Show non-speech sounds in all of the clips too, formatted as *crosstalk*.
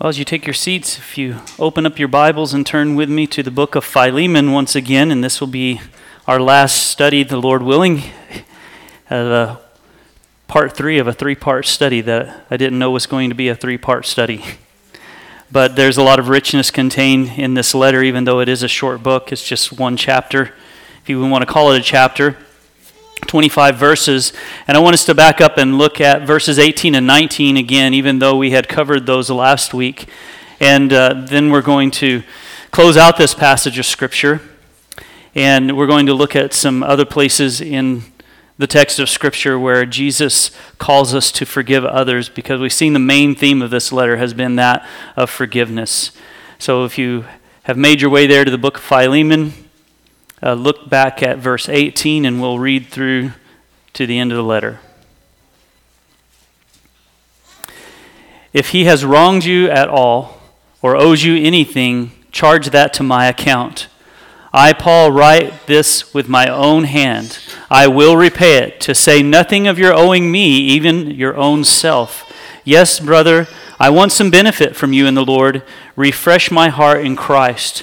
Well, as you take your seats, if you open up your Bibles and turn with me to the book of Philemon once again, and this will be our last study, the Lord willing, uh, part three of a three part study that I didn't know was going to be a three part study. But there's a lot of richness contained in this letter, even though it is a short book. It's just one chapter, if you want to call it a chapter. 25 verses. And I want us to back up and look at verses 18 and 19 again, even though we had covered those last week. And uh, then we're going to close out this passage of Scripture. And we're going to look at some other places in the text of Scripture where Jesus calls us to forgive others because we've seen the main theme of this letter has been that of forgiveness. So if you have made your way there to the book of Philemon, uh, look back at verse 18 and we'll read through to the end of the letter. If he has wronged you at all or owes you anything, charge that to my account. I, Paul, write this with my own hand. I will repay it, to say nothing of your owing me, even your own self. Yes, brother, I want some benefit from you in the Lord. Refresh my heart in Christ.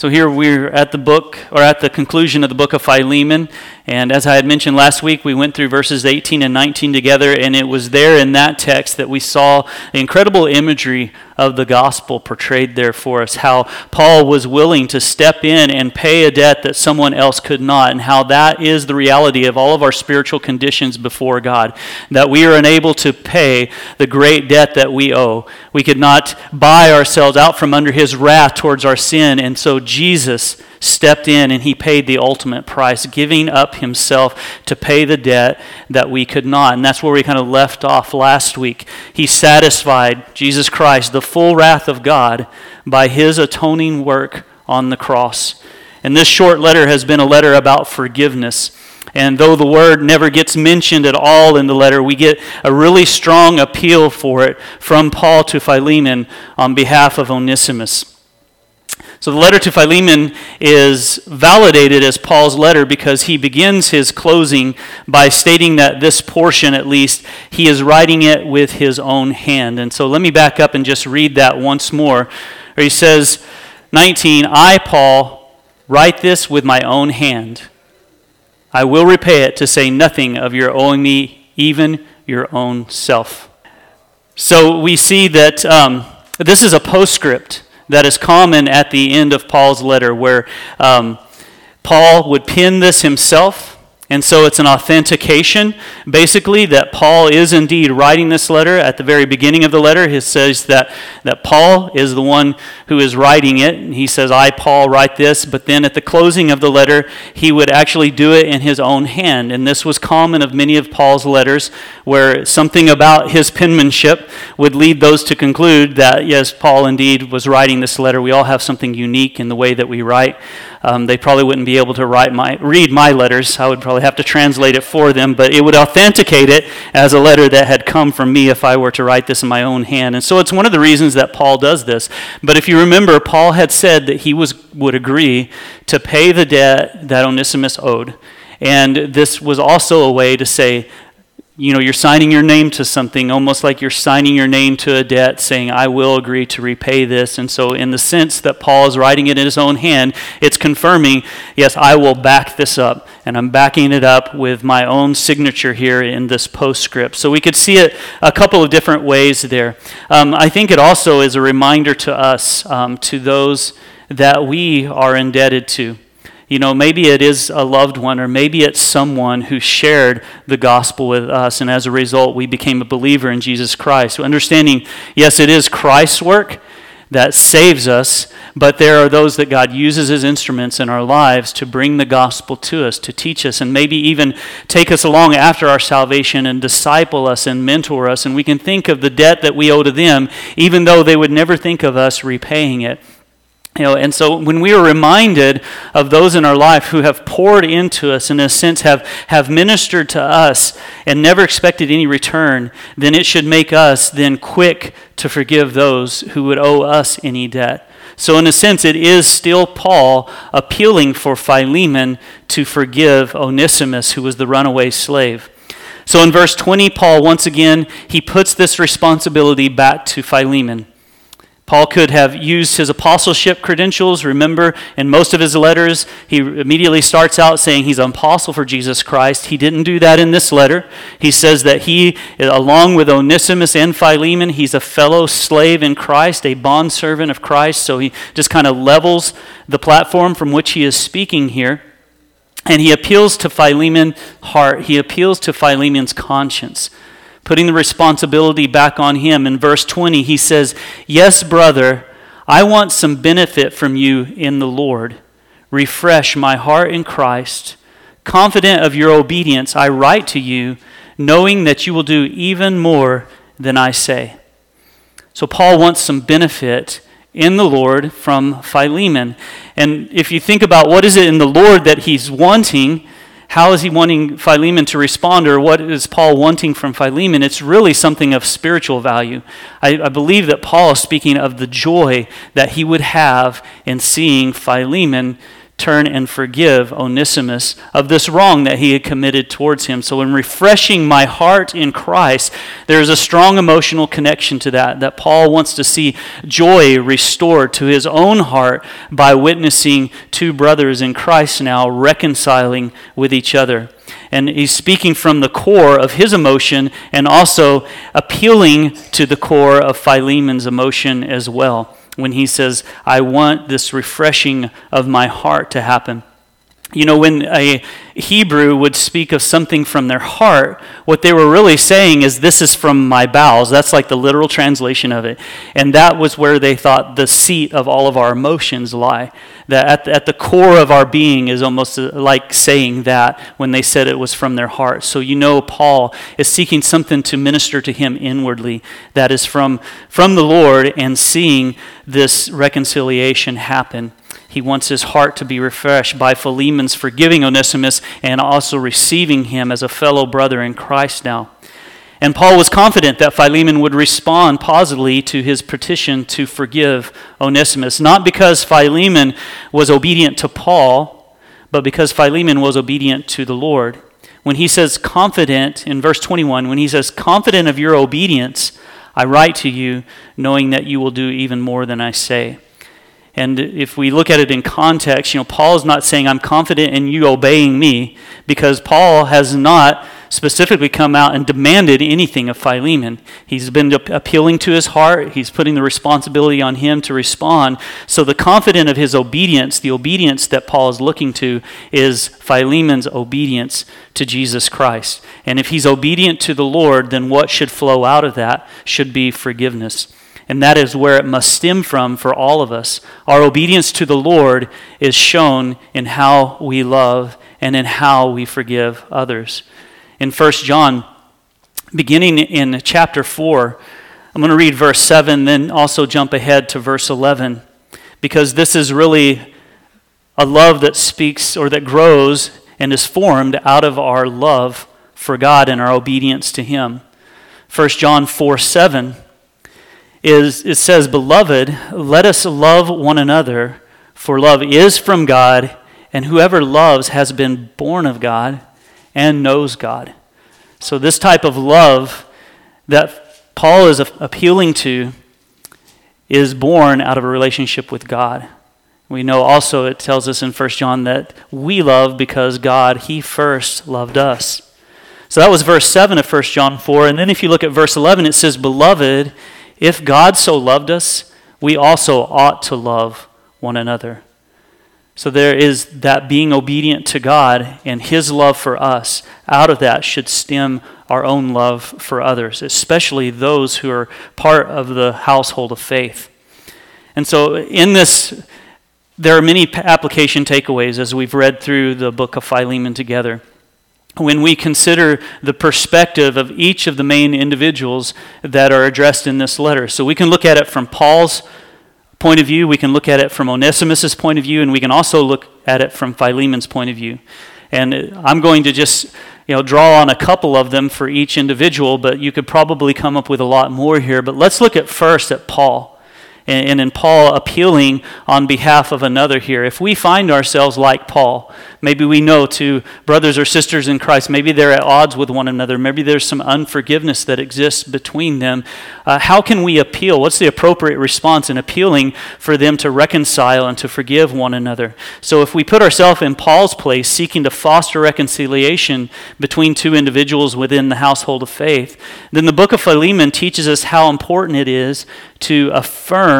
So here we're at the book, or at the conclusion of the book of Philemon. And as I had mentioned last week, we went through verses 18 and 19 together, and it was there in that text that we saw the incredible imagery of the gospel portrayed there for us. How Paul was willing to step in and pay a debt that someone else could not, and how that is the reality of all of our spiritual conditions before God. That we are unable to pay the great debt that we owe. We could not buy ourselves out from under his wrath towards our sin, and so Jesus stepped in and he paid the ultimate price, giving up himself to pay the debt that we could not. And that's where we kind of left off last week. He satisfied Jesus Christ, the full wrath of God, by his atoning work on the cross. And this short letter has been a letter about forgiveness. And though the word never gets mentioned at all in the letter, we get a really strong appeal for it from Paul to Philemon on behalf of Onesimus. So the letter to Philemon is validated as Paul's letter because he begins his closing by stating that this portion, at least, he is writing it with his own hand. And so let me back up and just read that once more. Where he says, 19, I, Paul, write this with my own hand. I will repay it to say nothing of your owing me, even your own self. So we see that um, this is a postscript that is common at the end of Paul's letter, where um, Paul would pen this himself and so it's an authentication, basically, that Paul is indeed writing this letter. At the very beginning of the letter, he says that, that Paul is the one who is writing it. He says, I, Paul, write this. But then at the closing of the letter, he would actually do it in his own hand. And this was common of many of Paul's letters, where something about his penmanship would lead those to conclude that, yes, Paul indeed was writing this letter. We all have something unique in the way that we write. Um, they probably wouldn't be able to write my, read my letters. I would probably have to translate it for them, but it would authenticate it as a letter that had come from me if I were to write this in my own hand. And so it's one of the reasons that Paul does this. But if you remember, Paul had said that he was, would agree to pay the debt that Onesimus owed. And this was also a way to say, you know, you're signing your name to something, almost like you're signing your name to a debt, saying, I will agree to repay this. And so, in the sense that Paul is writing it in his own hand, it's confirming, yes, I will back this up. And I'm backing it up with my own signature here in this postscript. So, we could see it a couple of different ways there. Um, I think it also is a reminder to us, um, to those that we are indebted to. You know, maybe it is a loved one, or maybe it's someone who shared the gospel with us, and as a result, we became a believer in Jesus Christ. So understanding, yes, it is Christ's work that saves us, but there are those that God uses as instruments in our lives to bring the gospel to us, to teach us, and maybe even take us along after our salvation and disciple us and mentor us. And we can think of the debt that we owe to them, even though they would never think of us repaying it. You know, and so when we are reminded of those in our life who have poured into us, in a sense, have, have ministered to us and never expected any return, then it should make us then quick to forgive those who would owe us any debt. So, in a sense, it is still Paul appealing for Philemon to forgive Onesimus, who was the runaway slave. So, in verse 20, Paul once again he puts this responsibility back to Philemon. Paul could have used his apostleship credentials. Remember, in most of his letters, he immediately starts out saying he's an apostle for Jesus Christ. He didn't do that in this letter. He says that he, along with Onesimus and Philemon, he's a fellow slave in Christ, a bondservant of Christ. So he just kind of levels the platform from which he is speaking here. And he appeals to Philemon's heart, he appeals to Philemon's conscience putting the responsibility back on him. In verse 20, he says, Yes, brother, I want some benefit from you in the Lord. Refresh my heart in Christ. Confident of your obedience, I write to you, knowing that you will do even more than I say. So, Paul wants some benefit in the Lord from Philemon. And if you think about what is it in the Lord that he's wanting, how is he wanting Philemon to respond, or what is Paul wanting from Philemon? It's really something of spiritual value. I, I, believe that Paul is speaking of the joy that he would have in seeing Philemon turn and forgive Onesimus of this wrong that he had committed towards him. So, in refreshing my heart in Christ, there is a strong emotional connection to that, that Paul wants to see joy restored to his own heart by witnessing two brothers in Christ now reconciling with each other. And he's speaking from the core of his emotion and also appealing to the core of Philemon's emotion as well when he says, I want this refreshing of my heart to happen. You know, when a Hebrew would speak of something from their heart, what they were really saying is, This is from my bowels. That's like the literal translation of it. And that was where they thought the seat of all of our emotions lie. That at, at the core of our being is almost uh, like saying that when they said it was from their heart. So you know, Paul is seeking something to minister to him inwardly that is from, from the Lord and seeing this reconciliation happen. He wants his heart to be refreshed by Philemon's forgiving Onesimus and also receiving him as a fellow brother in Christ now. And Paul was confident that Philemon would respond positively to his petition to forgive Onesimus, not because Philemon was obedient to Paul, but because Philemon was obedient to the Lord. When he says confident in verse 21, when he says confident of your obedience, I write to you knowing that you will do even more than I say. And if we look at it in context, you know, Paul is not saying, I'm confident in you obeying me, because Paul has not specifically come out and demanded anything of Philemon. He's been appealing to his heart, he's putting the responsibility on him to respond. So the confident of his obedience, the obedience that Paul is looking to, is Philemon's obedience to Jesus Christ. And if he's obedient to the Lord, then what should flow out of that should be forgiveness. And that is where it must stem from for all of us. Our obedience to the Lord is shown in how we love and in how we forgive others. In 1 John, beginning in chapter 4, I'm going to read verse 7, then also jump ahead to verse 11, because this is really a love that speaks or that grows and is formed out of our love for God and our obedience to Him. 1 John 4 7 is it says, Beloved, let us love one another, for love is from God, and whoever loves has been born of God and knows God. So, this type of love that Paul is appealing to is born out of a relationship with God. We know also it tells us in 1 John that we love because God, He first loved us. So that was verse 7 of 1 John 4. And then if you look at verse 11, it says, Beloved, if God so loved us, we also ought to love one another. So there is that being obedient to God and His love for us. Out of that should stem our own love for others, especially those who are part of the household of faith. And so in this, there are many application takeaways as we've read through the book of Philemon together when we consider the perspective of each of the main individuals that are addressed in this letter. So we can look at it from Paul's point of view, we can look at it from Onesimus's point of view, and we can also look at it from Philemon's point of view. And I'm going to just you know, draw on a couple of them for each individual, but you could probably come up with a lot more here. But let's look at first at Paul and, and in Paul appealing on behalf of another here. If we find ourselves like Paul, maybe we know to brothers or sisters in Christ, maybe they're at odds with one another, maybe there's some unforgiveness that exists between them. Uh, how can we appeal? What's the appropriate response in appealing for them to reconcile and to forgive one another? So if we put ourselves in Paul's place, seeking to foster reconciliation between two individuals within the household of faith, then the book of Philemon teaches us how important it is to affirm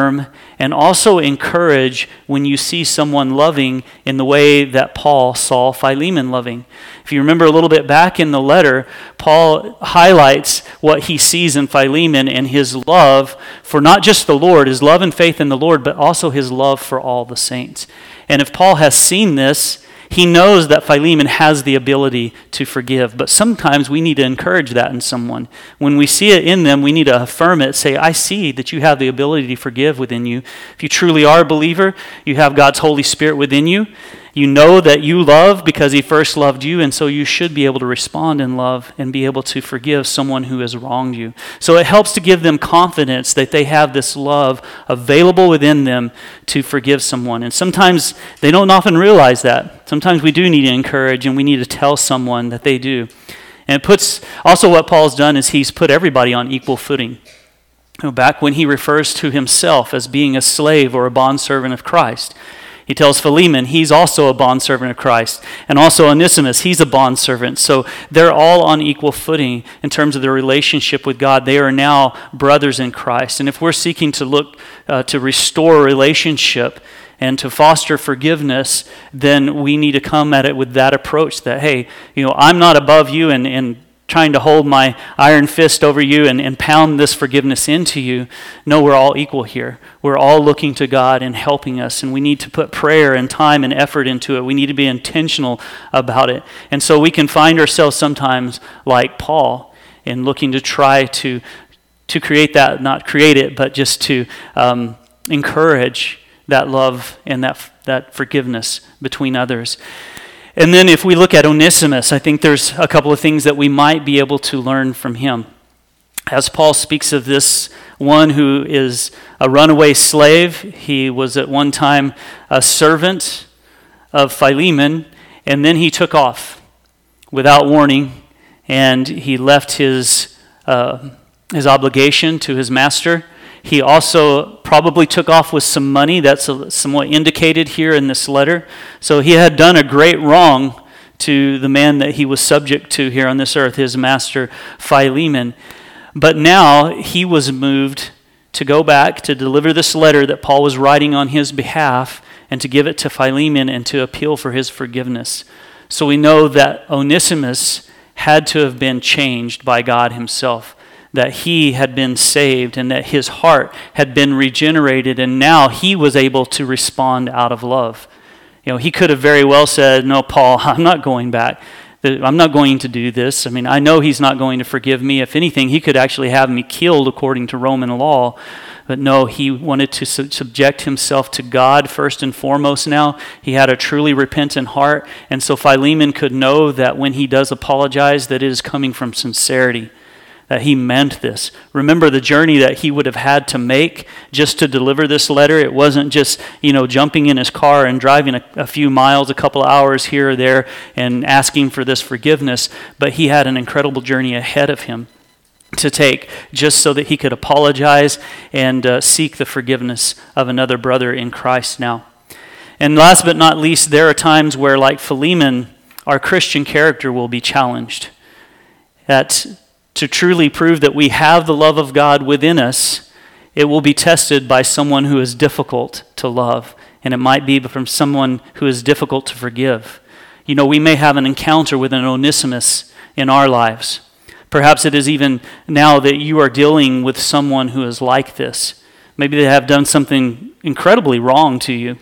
and also encourage when you see someone loving in the way that Paul saw Philemon loving. If you remember a little bit back in the letter, Paul highlights what he sees in Philemon and his love for not just the Lord, his love and faith in the Lord, but also his love for all the saints. And if Paul has seen this, he knows that Philemon has the ability to forgive, but sometimes we need to encourage that in someone. When we see it in them, we need to affirm it, say, I see that you have the ability to forgive within you. If you truly are a believer, you have God's Holy Spirit within you. You know that you love because He first loved you, and so you should be able to respond in love and be able to forgive someone who has wronged you. So it helps to give them confidence that they have this love available within them to forgive someone. And sometimes they don't often realize that. Sometimes we do need to encourage and we need to tell someone that they do. And it puts also what Paul's done is he's put everybody on equal footing. Back when he refers to himself as being a slave or a bondservant of Christ. He tells Philemon he's also a bondservant of Christ. And also Onesimus, he's a bondservant. So they're all on equal footing in terms of their relationship with God. They are now brothers in Christ. And if we're seeking to look uh, to restore relationship, and to foster forgiveness, then we need to come at it with that approach that, hey, you know, I'm not above you and, and trying to hold my iron fist over you and, and pound this forgiveness into you. No, we're all equal here. We're all looking to God and helping us, and we need to put prayer and time and effort into it. We need to be intentional about it. And so we can find ourselves sometimes like Paul in looking to try to, to create that, not create it, but just to um, encourage that love and that, that forgiveness between others. And then if we look at Onesimus, I think there's a couple of things that we might be able to learn from him. As Paul speaks of this one who is a runaway slave, he was at one time a servant of Philemon, and then he took off without warning, and he left his, uh, his obligation to his master. He also probably took off with some money. That's somewhat indicated here in this letter. So he had done a great wrong to the man that he was subject to here on this earth, his master Philemon. But now he was moved to go back to deliver this letter that Paul was writing on his behalf and to give it to Philemon and to appeal for his forgiveness. So we know that Onesimus had to have been changed by God himself that he had been saved and that his heart had been regenerated, and now he was able to respond out of love. You know, he could have very well said, No, Paul, *laughs* I'm not going back. I'm not going to do this. I mean, I know he's not going to forgive me. If anything, he could actually have me killed according to Roman law. But no, he wanted to subject himself to God first and foremost now. He had a truly repentant heart. And so Philemon could know that when he does apologize, that it is coming from sincerity that he meant this. Remember the journey that he would have had to make just to deliver this letter. It wasn't just, you know, jumping in his car and driving a, a few miles, a couple of hours here or there, and asking for this forgiveness, but he had an incredible journey ahead of him to take just so that he could apologize and uh, seek the forgiveness of another brother in Christ now. And last but not least, there are times where, like Philemon, our Christian character will be challenged. That to truly prove that we have the love of God within us, it will be tested by someone who is difficult to love. And it might be from someone who is difficult to forgive. You know, we may have an encounter with an Onesimus in our lives. Perhaps it is even now that you are dealing with someone who is like this. Maybe they have done something incredibly wrong to you.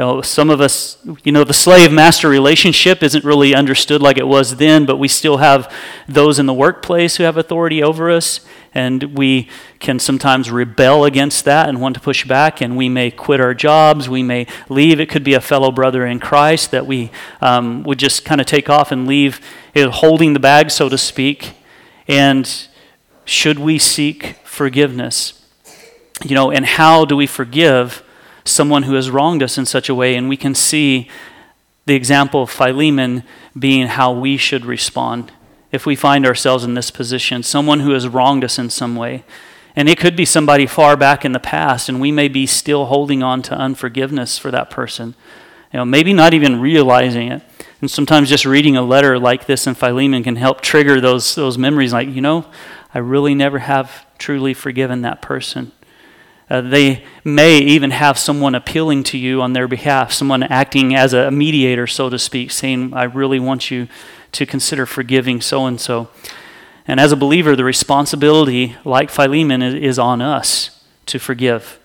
You know, some of us, you know, the slave master relationship isn't really understood like it was then, but we still have those in the workplace who have authority over us, and we can sometimes rebel against that and want to push back, and we may quit our jobs, we may leave. It could be a fellow brother in Christ that we um, would just kind of take off and leave, holding the bag, so to speak. And should we seek forgiveness? You know, and how do we forgive? Someone who has wronged us in such a way, and we can see the example of Philemon being how we should respond if we find ourselves in this position someone who has wronged us in some way. And it could be somebody far back in the past, and we may be still holding on to unforgiveness for that person. You know, maybe not even realizing it. And sometimes just reading a letter like this in Philemon can help trigger those, those memories like, you know, I really never have truly forgiven that person. Uh, they may even have someone appealing to you on their behalf, someone acting as a mediator, so to speak, saying, I really want you to consider forgiving so and so. And as a believer, the responsibility, like Philemon, is on us to forgive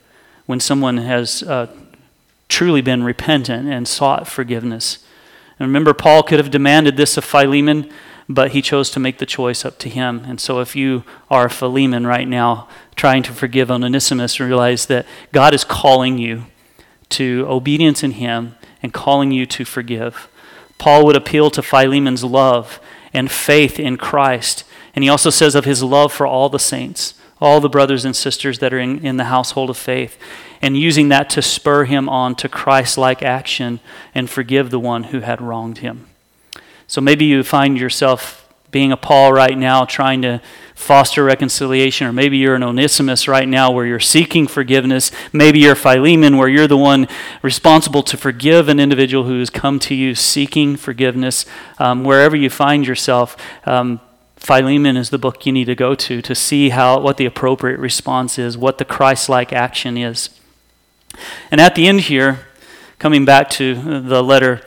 when someone has uh, truly been repentant and sought forgiveness. And remember, Paul could have demanded this of Philemon, but he chose to make the choice up to him. And so, if you are Philemon right now, trying to forgive Onesimus, realize that God is calling you to obedience in him and calling you to forgive. Paul would appeal to Philemon's love and faith in Christ. And he also says of his love for all the saints, all the brothers and sisters that are in, in the household of faith, and using that to spur him on to Christ like action and forgive the one who had wronged him. So maybe you find yourself being a Paul right now, trying to foster reconciliation, or maybe you're an Onesimus right now where you're seeking forgiveness. Maybe you're Philemon where you're the one responsible to forgive an individual who has come to you seeking forgiveness. Um, wherever you find yourself, um, Philemon is the book you need to go to to see how what the appropriate response is, what the Christ-like action is. And at the end here, coming back to the letter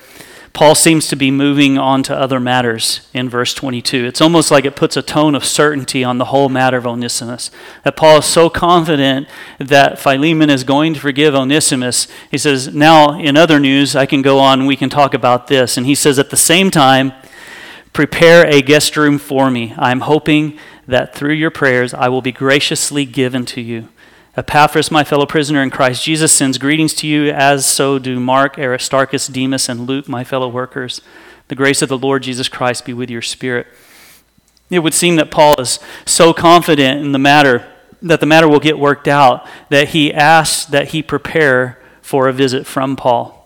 Paul seems to be moving on to other matters in verse 22. It's almost like it puts a tone of certainty on the whole matter of Onesimus. That Paul is so confident that Philemon is going to forgive Onesimus. He says, Now, in other news, I can go on, we can talk about this. And he says, At the same time, prepare a guest room for me. I'm hoping that through your prayers I will be graciously given to you. Epaphras, my fellow prisoner in Christ Jesus, sends greetings to you, as so do Mark, Aristarchus, Demas, and Luke, my fellow workers. The grace of the Lord Jesus Christ be with your spirit. It would seem that Paul is so confident in the matter that the matter will get worked out that he asks that he prepare for a visit from Paul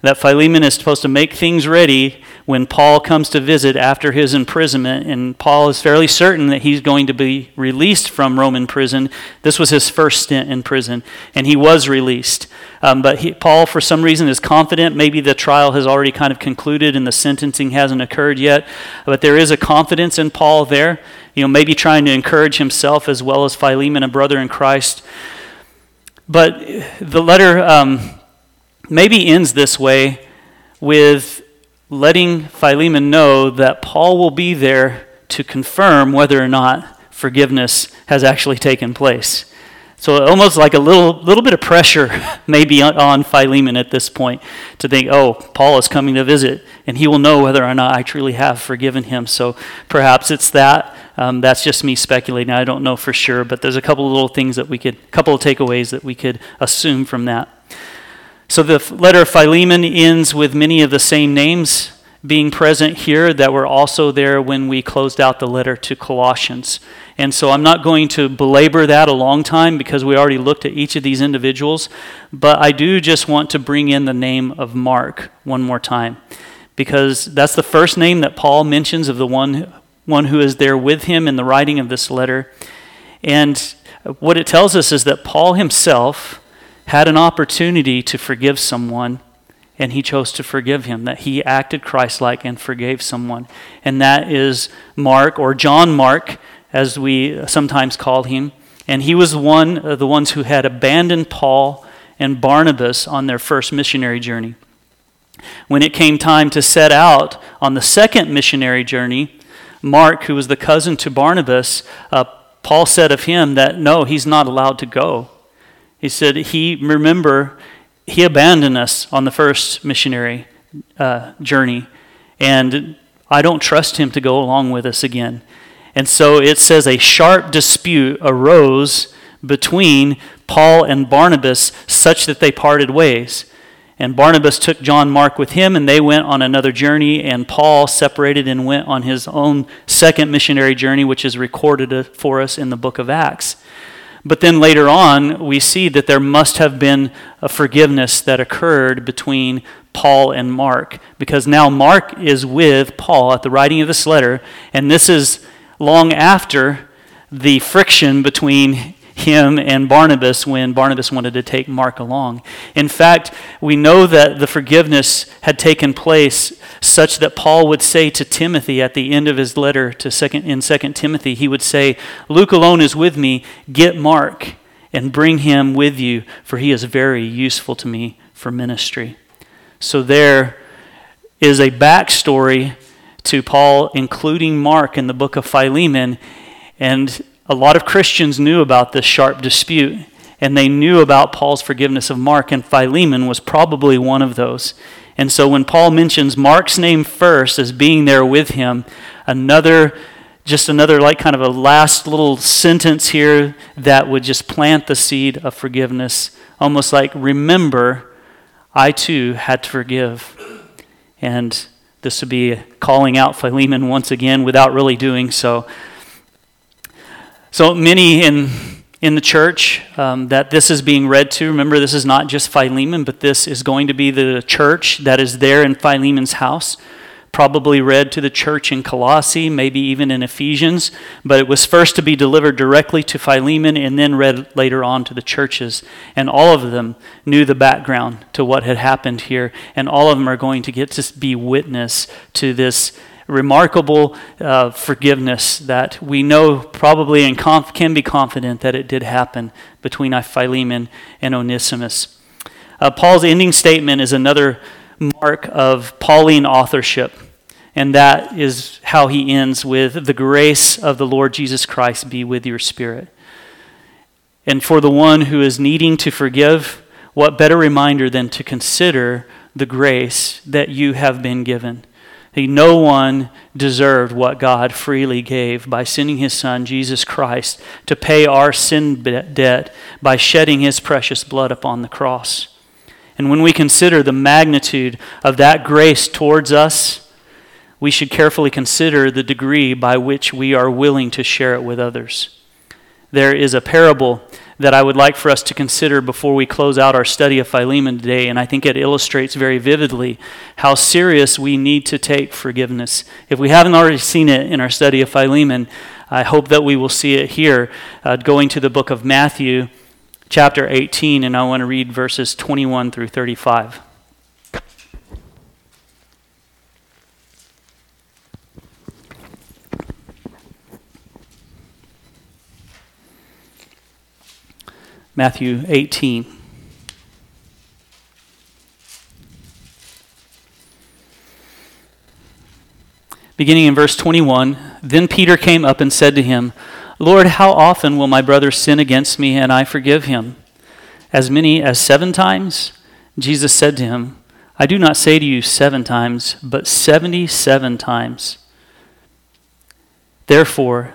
that Philemon is supposed to make things ready when Paul comes to visit after his imprisonment. And Paul is fairly certain that he's going to be released from Roman prison. This was his first stint in prison, and he was released. Um, but he, Paul, for some reason, is confident. Maybe the trial has already kind of concluded and the sentencing hasn't occurred yet. But there is a confidence in Paul there. You know, maybe trying to encourage himself as well as Philemon, a brother in Christ. But the letter. Um, maybe ends this way with letting Philemon know that Paul will be there to confirm whether or not forgiveness has actually taken place. So almost like a little little bit of pressure *laughs* maybe on Philemon at this point to think, oh, Paul is coming to visit, and he will know whether or not I truly have forgiven him. So perhaps it's that. Um, that's just me speculating. I don't know for sure, but there's a couple of little things that we could, couple of takeaways that we could assume from that. So the letter of Philemon ends with many of the same names being present here that were also there when we closed out the letter to Colossians. And so I'm not going to belabor that a long time because we already looked at each of these individuals, but I do just want to bring in the name of Mark one more time because that's the first name that Paul mentions of the one, one who is there with him in the writing of this letter. And what it tells us is that Paul himself had an opportunity to forgive someone and he chose to forgive him, that he acted Christ like and forgave someone. And that is Mark, or John Mark, as we sometimes call him. And he was one of the ones who had abandoned Paul and Barnabas on their first missionary journey. When it came time to set out on the second missionary journey, Mark, who was the cousin to Barnabas, uh, Paul said of him that no, he's not allowed to go. He said, He, remember, he abandoned us on the first missionary uh, journey, and I don't trust him to go along with us again. And so it says a sharp dispute arose between Paul and Barnabas, such that they parted ways. And Barnabas took John Mark with him, and they went on another journey. And Paul separated and went on his own second missionary journey, which is recorded for us in the book of Acts. But then later on, we see that there must have been a forgiveness that occurred between Paul and Mark, because now Mark is with Paul at the writing of this letter, and this is long after the friction between him and Barnabas when Barnabas wanted to take Mark along. In fact, we know that the forgiveness had taken place such that Paul would say to Timothy at the end of his letter to second, in 2 Timothy, he would say, Luke alone is with me, get Mark and bring him with you, for he is very useful to me for ministry. So there is a backstory to Paul, including Mark in the book of Philemon. And a lot of Christians knew about this sharp dispute, and they knew about Paul's forgiveness of Mark, and Philemon was probably one of those. And so when Paul mentions Mark's name first as being there with him, another just another like kind of a last little sentence here that would just plant the seed of forgiveness almost like remember i too had to forgive and this would be calling out philemon once again without really doing so so many in, in the church um, that this is being read to, remember, this is not just Philemon, but this is going to be the church that is there in Philemon's house. Probably read to the church in Colossae, maybe even in Ephesians, but it was first to be delivered directly to Philemon and then read later on to the churches. And all of them knew the background to what had happened here, and all of them are going to get to be witness to this remarkable uh, forgiveness that we know probably and conf- can be confident that it did happen between Philemon and Onesimus. Uh, Paul's ending statement is another mark of Pauline authorship, and that is how he ends with the grace of the Lord Jesus Christ be with your spirit. And for the one who is needing to forgive, what better reminder than to consider the grace that you have been given? No one deserved what God freely gave by sending his Son, Jesus Christ, to pay our sin debt by shedding his precious blood upon the cross. And when we consider the magnitude of that grace towards us, we should carefully consider the degree by which we are willing to share it with others. There is a parable that I would like for us to consider before we close out our study of Philemon today, and I think it illustrates very vividly how serious we need to take forgiveness. If we haven't already seen it in our study of Philemon, I hope that we will see it here, uh, going to the book of Matthew, chapter 18, and I want to read verses 21 through 35. Matthew 18. Beginning in verse 21 Then Peter came up and said to him, Lord, how often will my brother sin against me and I forgive him? As many as seven times? Jesus said to him, I do not say to you seven times, but seventy seven times. Therefore,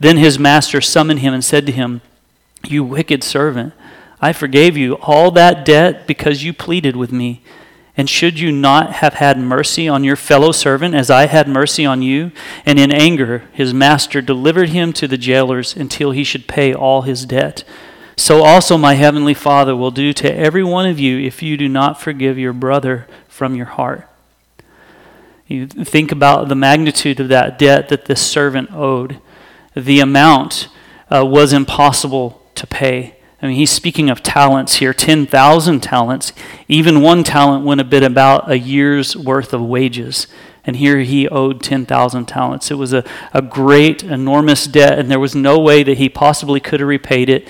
Then his master summoned him and said to him, You wicked servant, I forgave you all that debt because you pleaded with me. And should you not have had mercy on your fellow servant as I had mercy on you? And in anger, his master delivered him to the jailers until he should pay all his debt. So also my heavenly Father will do to every one of you if you do not forgive your brother from your heart. You think about the magnitude of that debt that this servant owed. The amount uh, was impossible to pay. I mean, he's speaking of talents here 10,000 talents. Even one talent went have been about a year's worth of wages. And here he owed 10,000 talents. It was a, a great, enormous debt, and there was no way that he possibly could have repaid it.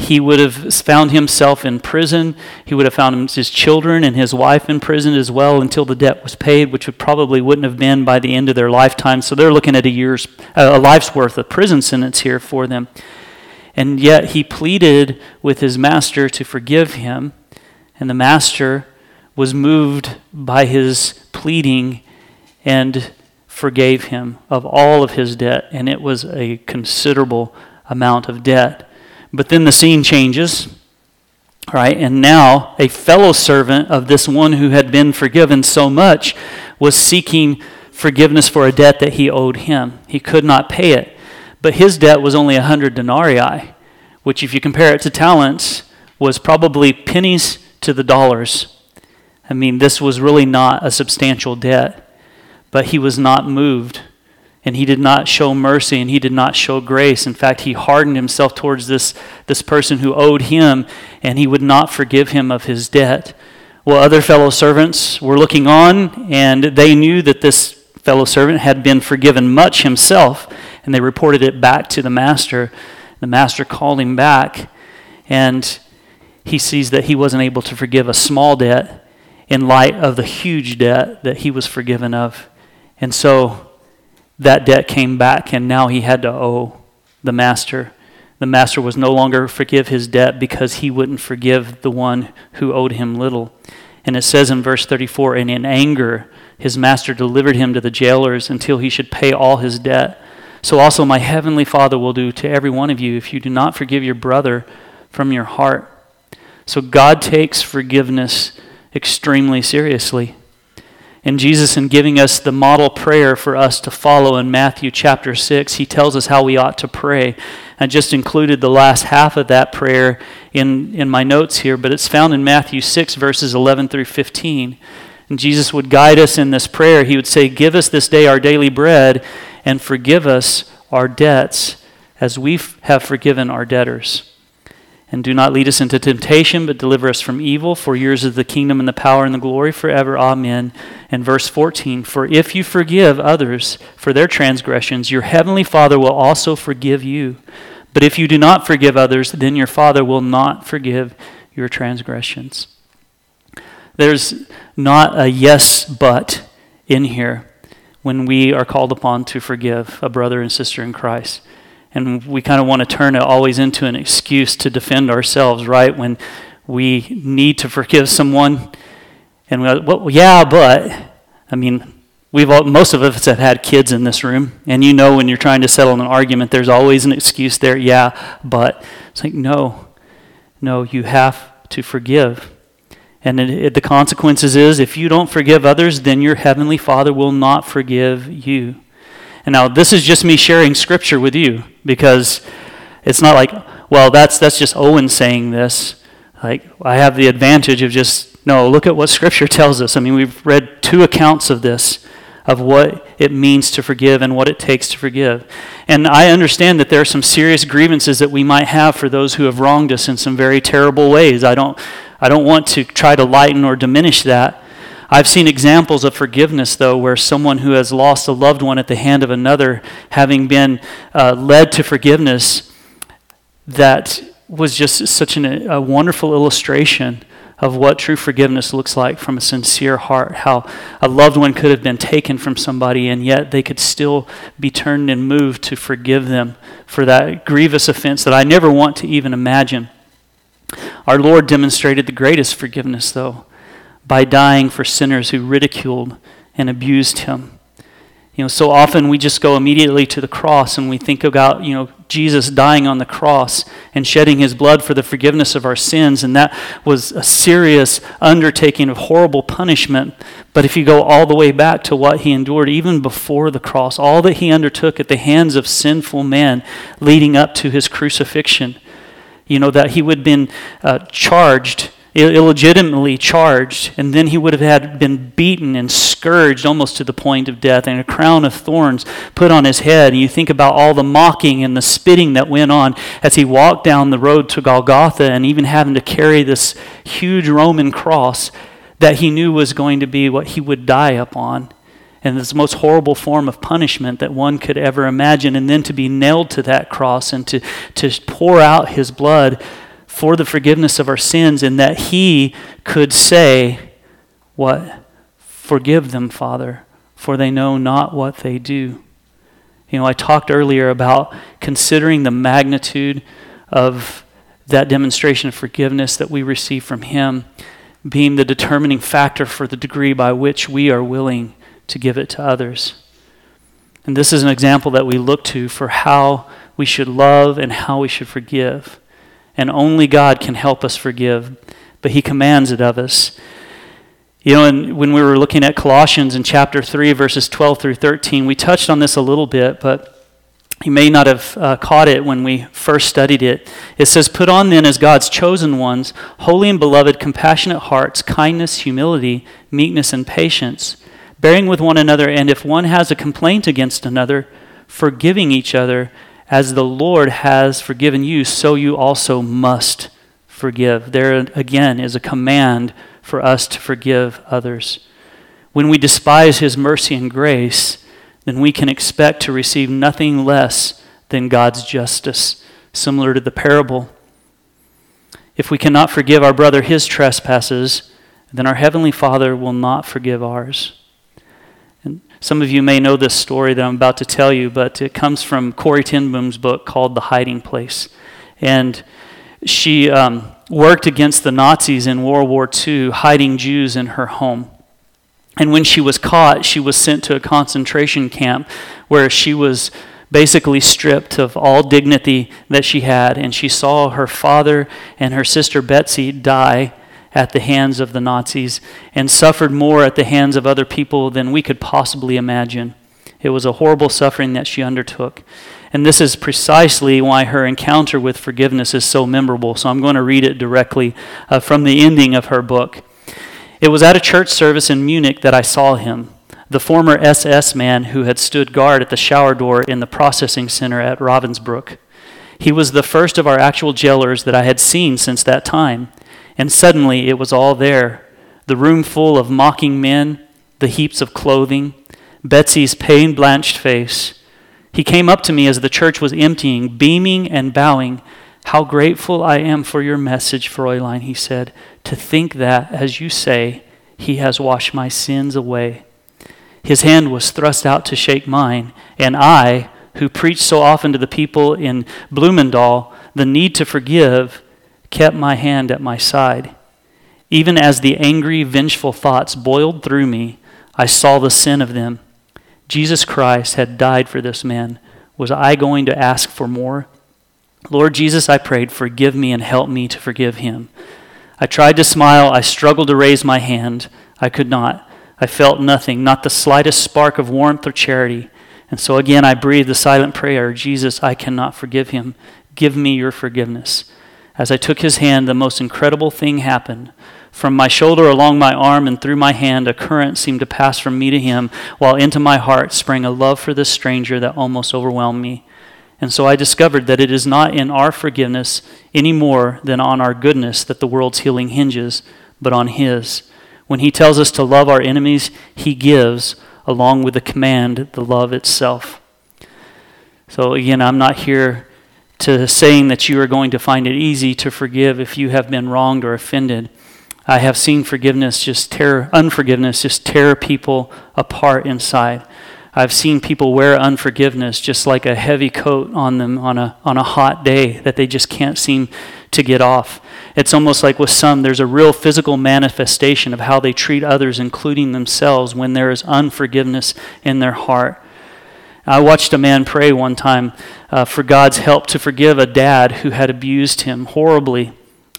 He would have found himself in prison. He would have found his children and his wife in prison as well until the debt was paid, which would probably wouldn't have been by the end of their lifetime. So they're looking at a year's, a life's worth of prison sentence here for them. And yet he pleaded with his master to forgive him, and the master was moved by his pleading and forgave him of all of his debt, and it was a considerable amount of debt. But then the scene changes, right? And now a fellow servant of this one who had been forgiven so much was seeking forgiveness for a debt that he owed him. He could not pay it. But his debt was only a 100 denarii, which, if you compare it to talents, was probably pennies to the dollars. I mean, this was really not a substantial debt. But he was not moved, and he did not show mercy, and he did not show grace. In fact, he hardened himself towards this, this person who owed him, and he would not forgive him of his debt. Well, other fellow servants were looking on, and they knew that this fellow servant had been forgiven much himself and they reported it back to the master. The master called him back, and he sees that he wasn't able to forgive a small debt in light of the huge debt that he was forgiven of. And so that debt came back, and now he had to owe the master. The master was no longer forgive his debt because he wouldn't forgive the one who owed him little. And it says in verse 34 And in anger, his master delivered him to the jailers until he should pay all his debt. So also my heavenly Father will do to every one of you if you do not forgive your brother from your heart. So God takes forgiveness extremely seriously. And Jesus, in giving us the model prayer for us to follow in Matthew chapter 6, he tells us how we ought to pray. I just included the last half of that prayer in, in my notes here, but it's found in Matthew 6, verses 11 through 15. And Jesus would guide us in this prayer. He would say, Give us this day our daily bread and forgive us our debts as we have forgiven our debtors. And do not lead us into temptation, but deliver us from evil. For yours is the kingdom and the power and the glory forever. Amen. And verse 14 For if you forgive others for their transgressions, your heavenly Father will also forgive you. But if you do not forgive others, then your Father will not forgive your transgressions. There's not a yes, but in here when we are called upon to forgive a brother and sister in Christ. And we kind of want to turn it always into an excuse to defend ourselves, right? When we need to forgive someone, and we well, yeah, but I mean, we've all, most of us have had kids in this room, and you know when you're trying to settle an argument, there's always an excuse there. Yeah, but it's like no, no, you have to forgive. And it, it, the consequences is if you don't forgive others, then your heavenly Father will not forgive you. And now this is just me sharing scripture with you because it's not like, well, that's that's just Owen saying this. Like I have the advantage of just no, look at what scripture *laughs* tells us. I mean, we've read two accounts of this of what it means to forgive and what it takes to forgive. And I understand that there are some serious grievances that we might have for those who have wronged us in some very terrible ways. I don't I don't want to try to lighten or diminish that. I've seen examples of forgiveness, though, where someone who has lost a loved one at the hand of another, having been uh, led to forgiveness, that was just such an, a wonderful illustration of what true forgiveness looks like from a sincere heart. How a loved one could have been taken from somebody, and yet they could still be turned and moved to forgive them for that grievous offense that I never want to even imagine. Our Lord demonstrated the greatest forgiveness, though, by dying for sinners who ridiculed and abused him. You know, so often we just go immediately to the cross and we think about, you know, Jesus dying on the cross and shedding his blood for the forgiveness of our sins. And that was a serious undertaking of horrible punishment. But if you go all the way back to what he endured even before the cross, all that he undertook at the hands of sinful men leading up to his crucifixion, you know, that he would have been uh, charged illegitimately charged, and then he would have had been beaten and scourged almost to the point of death, and a crown of thorns put on his head. And you think about all the mocking and the spitting that went on as he walked down the road to Golgotha, and even having to carry this huge Roman cross that he knew was going to be what he would die upon. And this most horrible form of punishment that one could ever imagine, and then to be nailed to that cross and to, to pour out his blood for the forgiveness of our sins, and that He could say, What? Forgive them, Father, for they know not what they do. You know, I talked earlier about considering the magnitude of that demonstration of forgiveness that we receive from Him being the determining factor for the degree by which we are willing to give it to others. And this is an example that we look to for how we should love and how we should forgive and only God can help us forgive, but He commands it of us. You know, and when we were looking at Colossians in chapter 3, verses 12 through 13, we touched on this a little bit, but you may not have uh, caught it when we first studied it. It says, Put on then as God's chosen ones, holy and beloved, compassionate hearts, kindness, humility, meekness, and patience, bearing with one another, and if one has a complaint against another, forgiving each other as the Lord has forgiven you, so you also must forgive. There again is a command for us to forgive others. When we despise His mercy and grace, then we can expect to receive nothing less than God's justice, similar to the parable. If we cannot forgive our brother his trespasses, then our Heavenly Father will not forgive ours. Some of you may know this story that I'm about to tell you, but it comes from Corrie ten Boom's book called The Hiding Place. And she um, worked against the Nazis in World War II, hiding Jews in her home. And when she was caught, she was sent to a concentration camp where she was basically stripped of all dignity that she had. And she saw her father and her sister Betsy die at the hands of the Nazis and suffered more at the hands of other people than we could possibly imagine. It was a horrible suffering that she undertook. And this is precisely why her encounter with forgiveness is so memorable. So I'm going to read it directly uh, from the ending of her book. It was at a church service in Munich that I saw him, the former SS man who had stood guard at the shower door in the processing center at Ravensbrück. He was the first of our actual jailers that I had seen since that time. And suddenly it was all there the room full of mocking men, the heaps of clothing, Betsy's pain blanched face. He came up to me as the church was emptying, beaming and bowing. How grateful I am for your message, Fräulein, he said, to think that, as you say, he has washed my sins away. His hand was thrust out to shake mine, and I, who preached so often to the people in Bloemendaal the need to forgive, kept my hand at my side. Even as the angry, vengeful thoughts boiled through me, I saw the sin of them. Jesus Christ had died for this man. Was I going to ask for more? Lord Jesus, I prayed, forgive me and help me to forgive him. I tried to smile. I struggled to raise my hand. I could not. I felt nothing, not the slightest spark of warmth or charity. And so again, I breathed the silent prayer Jesus, I cannot forgive him. Give me your forgiveness. As I took his hand, the most incredible thing happened. From my shoulder along my arm and through my hand, a current seemed to pass from me to him, while into my heart sprang a love for this stranger that almost overwhelmed me. And so I discovered that it is not in our forgiveness any more than on our goodness that the world's healing hinges, but on his. When he tells us to love our enemies, he gives, along with the command, the love itself. So again, I'm not here to saying that you are going to find it easy to forgive if you have been wronged or offended. I have seen forgiveness just tear, unforgiveness just tear people apart inside. I've seen people wear unforgiveness just like a heavy coat on them on a, on a hot day that they just can't seem to get off. It's almost like with some, there's a real physical manifestation of how they treat others, including themselves, when there is unforgiveness in their heart. I watched a man pray one time uh, for God's help to forgive a dad who had abused him horribly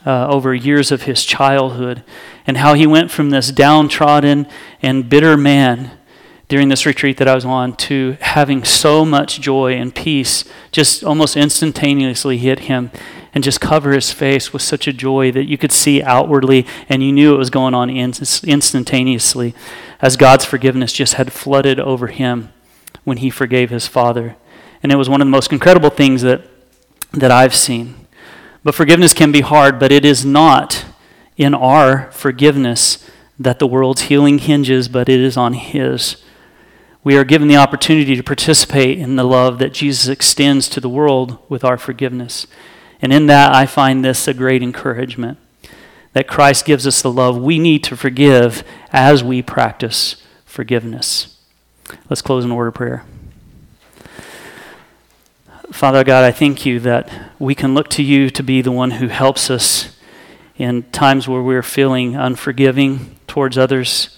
uh, over years of his childhood, and how he went from this downtrodden and bitter man during this retreat that I was on to having so much joy and peace just almost instantaneously hit him and just cover his face with such a joy that you could see outwardly and you knew it was going on instantaneously as God's forgiveness just had flooded over him when he forgave his father. And it was one of the most incredible things that, that I've seen. But forgiveness can be hard, but it is not in our forgiveness that the world's healing hinges, but it is on His. We are given the opportunity to participate in the love that Jesus extends to the world with our forgiveness. And in that, I find this a great encouragement that Christ gives us the love we need to forgive as we practice forgiveness. Let's close in order of prayer. Father God, I thank you that we can look to you to be the one who helps us in times where we're feeling unforgiving towards others.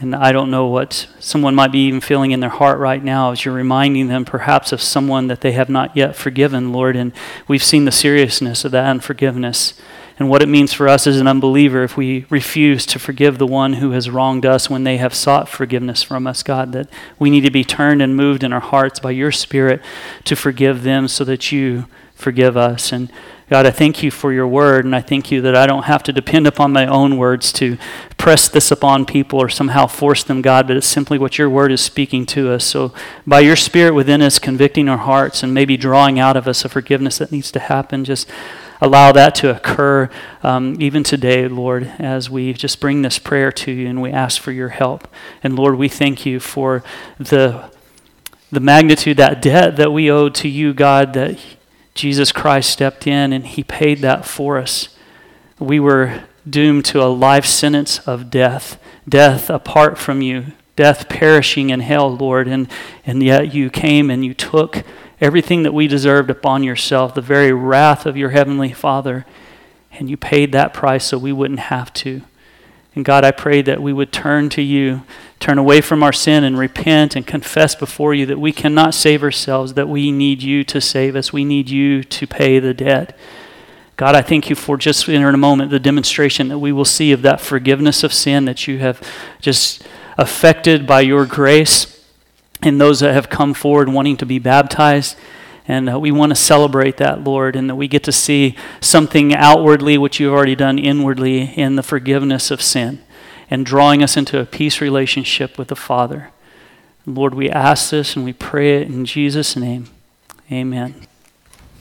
And I don't know what someone might be even feeling in their heart right now as you're reminding them perhaps of someone that they have not yet forgiven, Lord. And we've seen the seriousness of that unforgiveness and what it means for us as an unbeliever if we refuse to forgive the one who has wronged us when they have sought forgiveness from us, God, that we need to be turned and moved in our hearts by your Spirit to forgive them so that you forgive us. And God, I thank you for your word, and I thank you that I don't have to depend upon my own words to press this upon people or somehow force them, God, but it's simply what your word is speaking to us. So, by your Spirit within us, convicting our hearts and maybe drawing out of us a forgiveness that needs to happen, just allow that to occur um, even today, Lord, as we just bring this prayer to you and we ask for your help. And Lord, we thank you for the, the magnitude, that debt that we owe to you, God, that Jesus Christ stepped in and he paid that for us. We were doomed to a life sentence of death, death apart from you, death perishing in hell, Lord. And, and yet you came and you took everything that we deserved upon yourself, the very wrath of your heavenly Father, and you paid that price so we wouldn't have to. And God, I pray that we would turn to you, turn away from our sin and repent and confess before you that we cannot save ourselves, that we need you to save us. We need you to pay the debt. God, I thank you for just in a moment the demonstration that we will see of that forgiveness of sin that you have just affected by your grace and those that have come forward wanting to be baptized. And uh, we want to celebrate that, Lord, and that we get to see something outwardly, which you've already done inwardly, in the forgiveness of sin and drawing us into a peace relationship with the Father. Lord, we ask this and we pray it in Jesus' name. Amen.